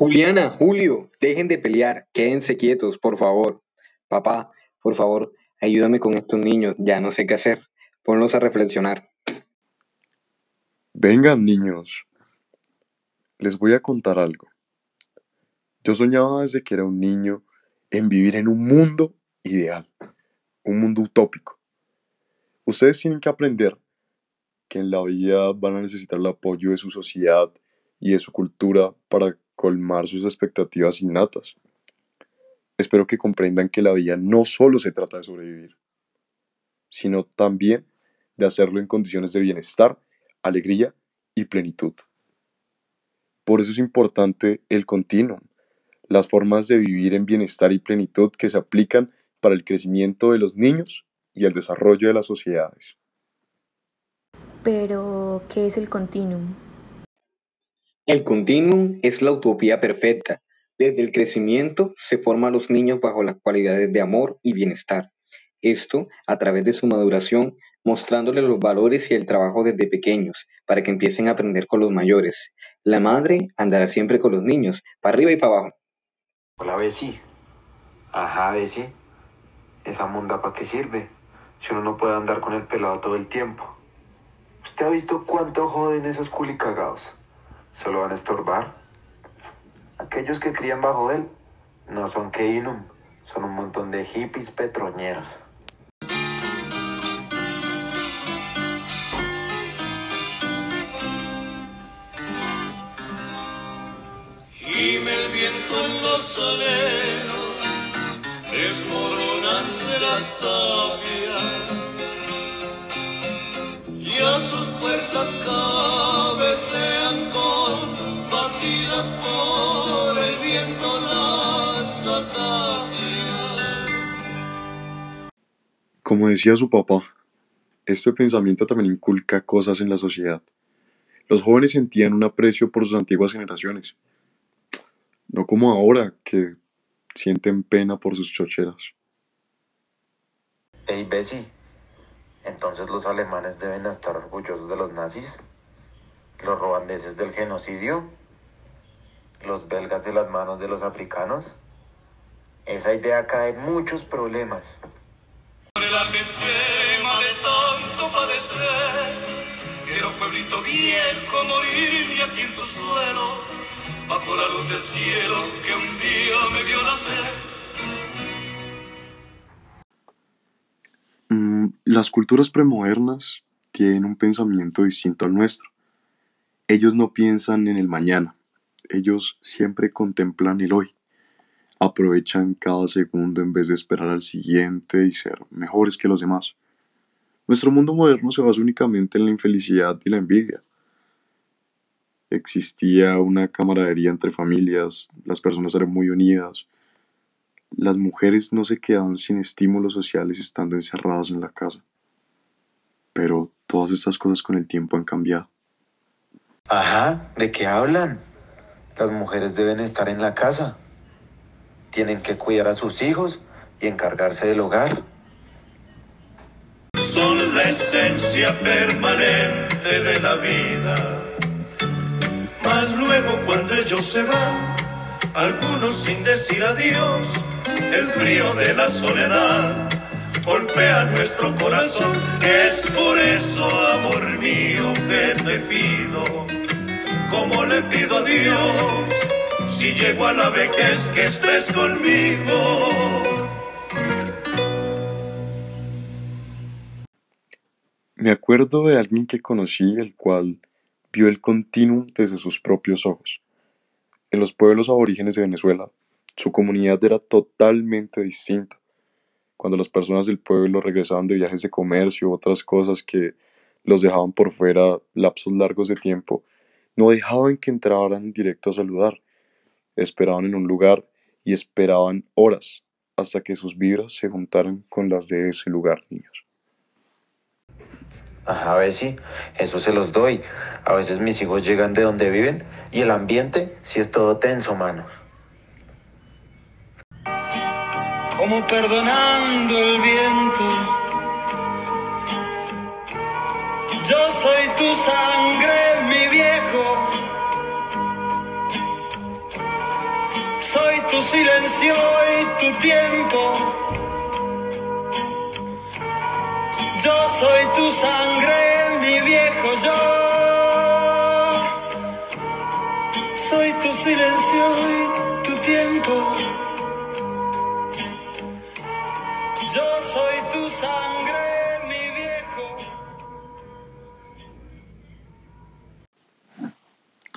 Juliana, Julio, dejen de pelear, quédense quietos, por favor. Papá, por favor, ayúdame con estos niños, ya no sé qué hacer. Ponlos a reflexionar. Vengan, niños. Les voy a contar algo. Yo soñaba desde que era un niño en vivir en un mundo ideal, un mundo utópico. Ustedes tienen que aprender que en la vida van a necesitar el apoyo de su sociedad y de su cultura para colmar sus expectativas innatas. Espero que comprendan que la vida no solo se trata de sobrevivir, sino también de hacerlo en condiciones de bienestar, alegría y plenitud. Por eso es importante el continuum, las formas de vivir en bienestar y plenitud que se aplican para el crecimiento de los niños y el desarrollo de las sociedades. Pero, ¿qué es el continuum? El continuum es la utopía perfecta. Desde el crecimiento se forman los niños bajo las cualidades de amor y bienestar. Esto a través de su maduración, mostrándoles los valores y el trabajo desde pequeños, para que empiecen a aprender con los mayores. La madre andará siempre con los niños, para arriba y para abajo. Hola, Bessie. Ajá, Bessie. ¿Esa munda para qué sirve? Si uno no puede andar con el pelado todo el tiempo. ¿Usted ha visto cuánto joden esos culicagados? Solo van a estorbar. Aquellos que crían bajo él no son Keinum, son un montón de hippies petroñeros. Gime el viento en los aleros, desmoronanse las tapias, y a sus puertas cabecean por el viento las acacias. Como decía su papá, este pensamiento también inculca cosas en la sociedad. Los jóvenes sentían un aprecio por sus antiguas generaciones, no como ahora que sienten pena por sus chocheras. Hey, Bessie. Entonces los alemanes deben estar orgullosos de los nazis, los ruandeses del genocidio, los belgas de las manos de los africanos. Esa idea cae en muchos problemas. Relájate enferma de tanto padecer. Quiero pueblito viejo morir y aquí en tu suelo, bajo la luz del cielo que un día me vio nacer. Mm, Las culturas premodernas tienen un pensamiento distinto al nuestro. Ellos no piensan en el mañana, ellos siempre contemplan el hoy. Aprovechan cada segundo en vez de esperar al siguiente y ser mejores que los demás. Nuestro mundo moderno se basa únicamente en la infelicidad y la envidia. Existía una camaradería entre familias, las personas eran muy unidas, las mujeres no se quedaban sin estímulos sociales estando encerradas en la casa. Pero todas estas cosas con el tiempo han cambiado. Ajá, ¿de qué hablan? Las mujeres deben estar en la casa. Tienen que cuidar a sus hijos y encargarse del hogar. Son la esencia permanente de la vida. Mas luego cuando ellos se van, algunos sin decir adiós, el frío de la soledad golpea nuestro corazón. Es por eso, amor mío, que te pido, como le pido a Dios, si llego a la vejez que estés conmigo. Me acuerdo de alguien que conocí el cual vio el continuum desde sus propios ojos. En los pueblos aborígenes de Venezuela, su comunidad era totalmente distinta. Cuando las personas del pueblo regresaban de viajes de comercio u otras cosas que los dejaban por fuera lapsos largos de tiempo, no dejaban que entraran directo a saludar. Esperaban en un lugar y esperaban horas hasta que sus vibras se juntaran con las de ese lugar, niños. Ajá, Bessie, eso se los doy. A veces mis hijos llegan de donde viven y el ambiente sí es todo tenso, mano. como perdonando el viento. Yo soy tu sangre, silencio y tu tiempo. Yo soy tu sangre, mi viejo yo. Soy tu silencio y tu tiempo. Yo soy tu sangre, mi viejo.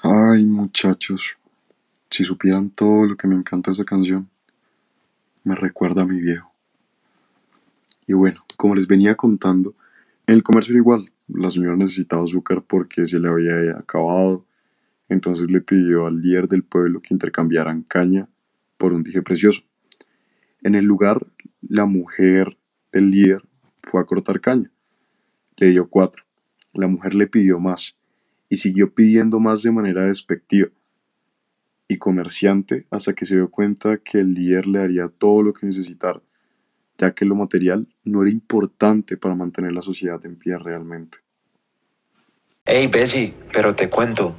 Ay, muchachos, si supieran todo lo que me encanta esa canción, me recuerda a mi viejo. Y bueno, como les venía contando, en el comercio era igual. La señora necesitaba azúcar porque se le había acabado. Entonces le pidió al líder del pueblo que intercambiaran caña por un dije precioso. En el lugar, la mujer del líder fue a cortar caña. Le dio cuatro. La mujer le pidió más y siguió pidiendo más de manera despectiva y comerciante hasta que se dio cuenta que el líder le haría todo lo que necesitara, ya que lo material no era importante para mantener la sociedad en pie realmente. Hey, Bessie, pero te cuento,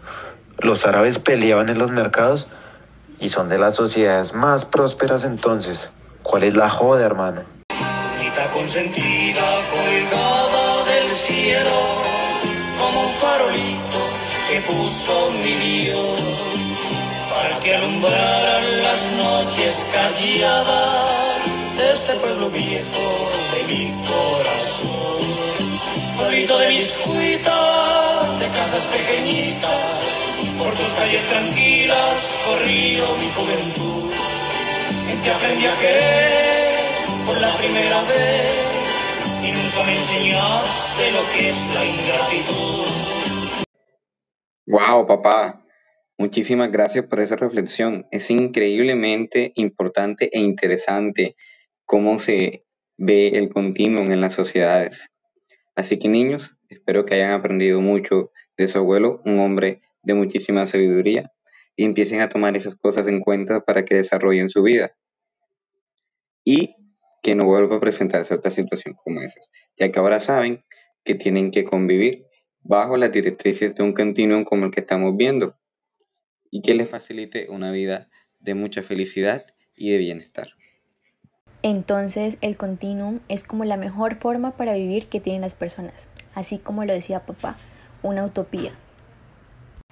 los árabes peleaban en los mercados y son de las sociedades más prósperas entonces. ¿Cuál es la joda, hermano? Bonita consentida colgada del cielo, como un farolito que puso mi Dios, que alumbraran las noches calladas de este pueblo viejo de mi corazón. Pueblito de mis cuitas, de casas pequeñitas, por tus calles tranquilas corrió mi juventud. En ti aprendí a querer por la primera vez y nunca me enseñaste lo que es la ingratitud. Wow, papá. Muchísimas gracias por esa reflexión. Es increíblemente importante e interesante cómo se ve el continuum en las sociedades. Así que niños, espero que hayan aprendido mucho de su abuelo, un hombre de muchísima sabiduría, y empiecen a tomar esas cosas en cuenta para que desarrollen su vida. Y que no vuelva a presentarse otra situación como esas, ya que ahora saben que tienen que convivir bajo las directrices de un continuum como el que estamos viendo y que les facilite una vida de mucha felicidad y de bienestar. Entonces el continuum es como la mejor forma para vivir que tienen las personas, así como lo decía papá, una utopía.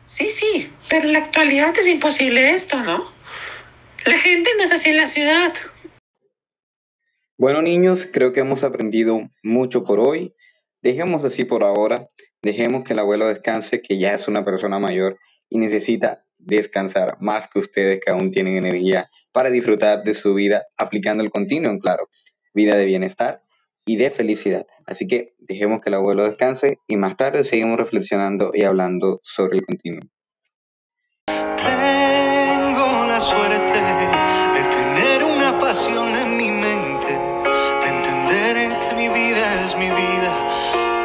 Sí, sí, pero en la actualidad es imposible esto, ¿no? La gente no es así en la ciudad. Bueno niños, creo que hemos aprendido mucho por hoy. Dejemos así por ahora. Dejemos que el abuelo descanse, que ya es una persona mayor y necesita descansar más que ustedes que aún tienen energía para disfrutar de su vida aplicando el continuum, claro. Vida de bienestar y de felicidad. Así que dejemos que el abuelo descanse y más tarde seguimos reflexionando y hablando sobre el continuum. Tengo la suerte de tener una pasión en mi mente, de entender que mi vida es mi vida,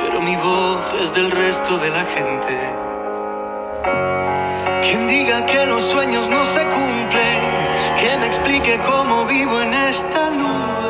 pero mi voz es del resto de la gente. Que los sueños no se cumplen, que me explique cómo vivo en esta nube.